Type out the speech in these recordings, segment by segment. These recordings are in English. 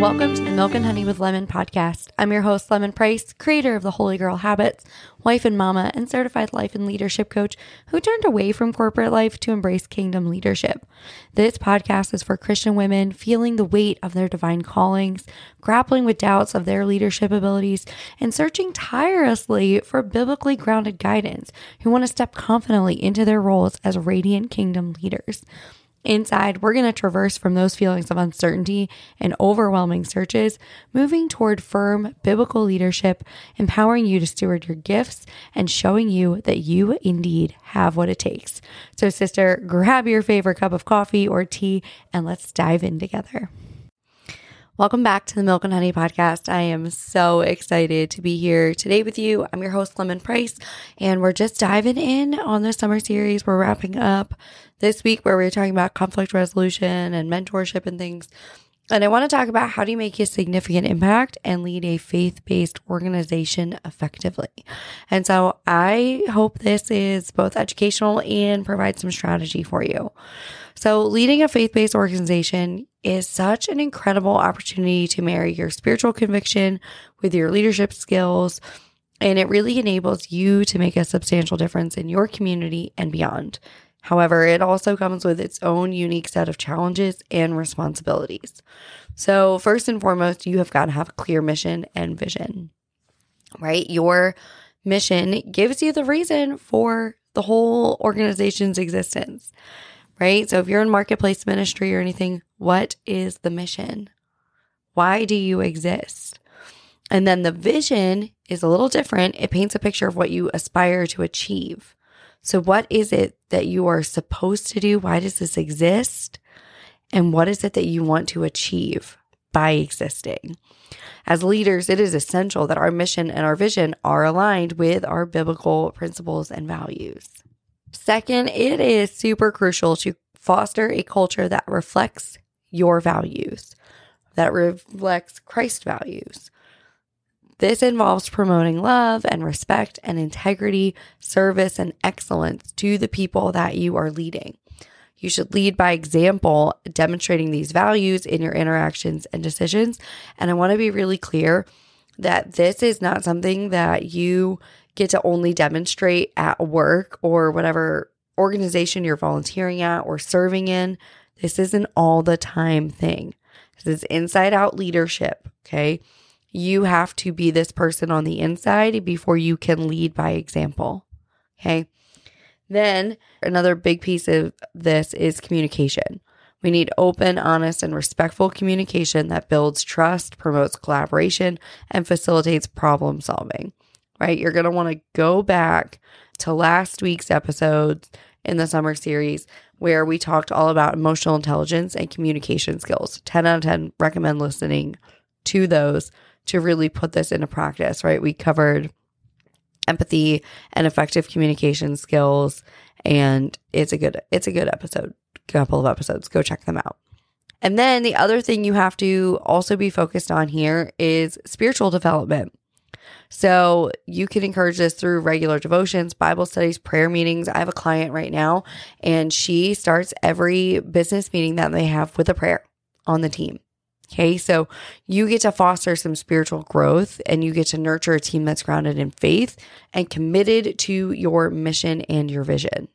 Welcome to the Milk and Honey with Lemon podcast. I'm your host, Lemon Price, creator of the Holy Girl Habits, wife and mama, and certified life and leadership coach who turned away from corporate life to embrace kingdom leadership. This podcast is for Christian women feeling the weight of their divine callings, grappling with doubts of their leadership abilities, and searching tirelessly for biblically grounded guidance who want to step confidently into their roles as radiant kingdom leaders. Inside, we're going to traverse from those feelings of uncertainty and overwhelming searches, moving toward firm biblical leadership, empowering you to steward your gifts and showing you that you indeed have what it takes. So, sister, grab your favorite cup of coffee or tea and let's dive in together. Welcome back to the Milk and Honey podcast. I am so excited to be here today with you. I'm your host, Lemon Price, and we're just diving in on the summer series. We're wrapping up this week where we are talking about conflict resolution and mentorship and things. And I want to talk about how do you make a significant impact and lead a faith based organization effectively. And so I hope this is both educational and provides some strategy for you. So, leading a faith based organization is such an incredible opportunity to marry your spiritual conviction with your leadership skills. And it really enables you to make a substantial difference in your community and beyond. However, it also comes with its own unique set of challenges and responsibilities. So, first and foremost, you have got to have a clear mission and vision, right? Your mission gives you the reason for the whole organization's existence, right? So, if you're in marketplace ministry or anything, what is the mission? Why do you exist? And then the vision is a little different. It paints a picture of what you aspire to achieve. So, what is it that you are supposed to do? Why does this exist? And what is it that you want to achieve by existing? As leaders, it is essential that our mission and our vision are aligned with our biblical principles and values. Second, it is super crucial to foster a culture that reflects your values, that reflects Christ values. This involves promoting love and respect and integrity, service, and excellence to the people that you are leading. You should lead by example, demonstrating these values in your interactions and decisions. And I want to be really clear that this is not something that you get to only demonstrate at work or whatever organization you're volunteering at or serving in. This is an all the time thing. This is inside out leadership. Okay. You have to be this person on the inside before you can lead by example. Okay. Then another big piece of this is communication. We need open, honest, and respectful communication that builds trust, promotes collaboration, and facilitates problem solving. Right? You're going to want to go back to last week's episodes in the summer series where we talked all about emotional intelligence and communication skills. 10 out of 10 recommend listening to those to really put this into practice, right? We covered empathy and effective communication skills and it's a good it's a good episode couple of episodes go check them out and then the other thing you have to also be focused on here is spiritual development so you can encourage this through regular devotions, Bible studies, prayer meetings. I have a client right now, and she starts every business meeting that they have with a prayer on the team. Okay, so you get to foster some spiritual growth and you get to nurture a team that's grounded in faith and committed to your mission and your vision.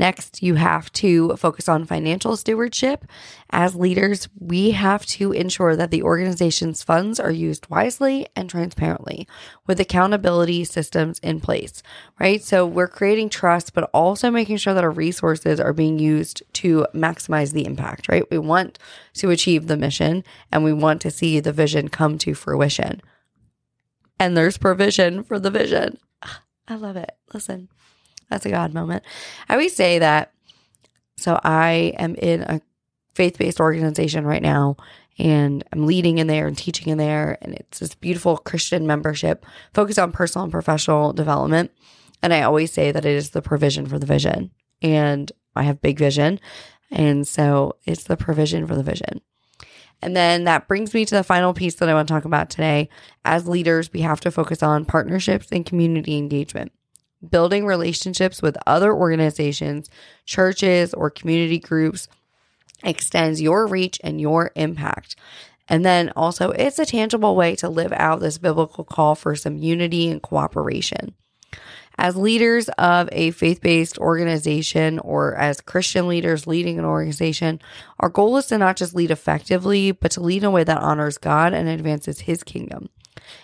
Next, you have to focus on financial stewardship. As leaders, we have to ensure that the organization's funds are used wisely and transparently with accountability systems in place, right? So we're creating trust, but also making sure that our resources are being used to maximize the impact, right? We want to achieve the mission and we want to see the vision come to fruition. And there's provision for the vision. Ah, I love it. Listen. That's a God moment. I always say that. So I am in a faith based organization right now and I'm leading in there and teaching in there. And it's this beautiful Christian membership focused on personal and professional development. And I always say that it is the provision for the vision. And I have big vision. And so it's the provision for the vision. And then that brings me to the final piece that I want to talk about today. As leaders, we have to focus on partnerships and community engagement building relationships with other organizations, churches, or community groups extends your reach and your impact. And then also, it's a tangible way to live out this biblical call for some unity and cooperation. As leaders of a faith based organization or as Christian leaders leading an organization, our goal is to not just lead effectively, but to lead in a way that honors God and advances his kingdom.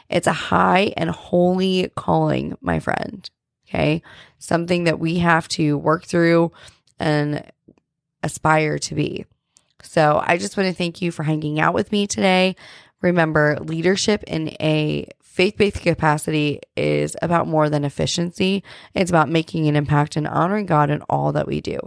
It's a high and holy calling, my friend. Okay. Something that we have to work through and aspire to be. So I just want to thank you for hanging out with me today. Remember, leadership in a faith based capacity is about more than efficiency. It's about making an impact and honoring God in all that we do.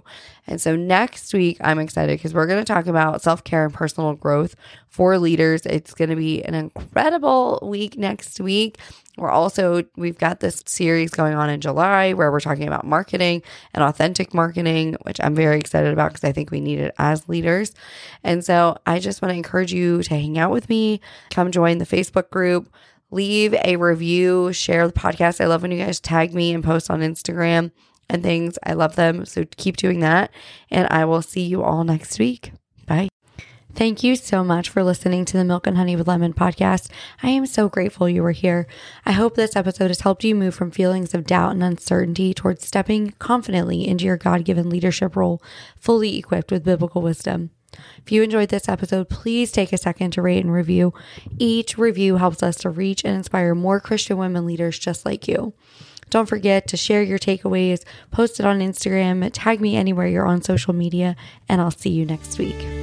And so next week, I'm excited because we're going to talk about self care and personal growth for leaders. It's going to be an incredible week next week. We're also, we've got this series going on in July where we're talking about marketing and authentic marketing, which I'm very excited about because I think we need it as leaders. And so I just want to encourage you to hang out with me, come join the Facebook group leave a review, share the podcast. I love when you guys tag me and post on Instagram and things. I love them. So keep doing that. And I will see you all next week. Bye. Thank you so much for listening to the Milk and Honey with Lemon podcast. I am so grateful you were here. I hope this episode has helped you move from feelings of doubt and uncertainty towards stepping confidently into your God given leadership role, fully equipped with biblical wisdom. If you enjoyed this episode, please take a second to rate and review. Each review helps us to reach and inspire more Christian women leaders just like you. Don't forget to share your takeaways, post it on Instagram, tag me anywhere you're on social media, and I'll see you next week.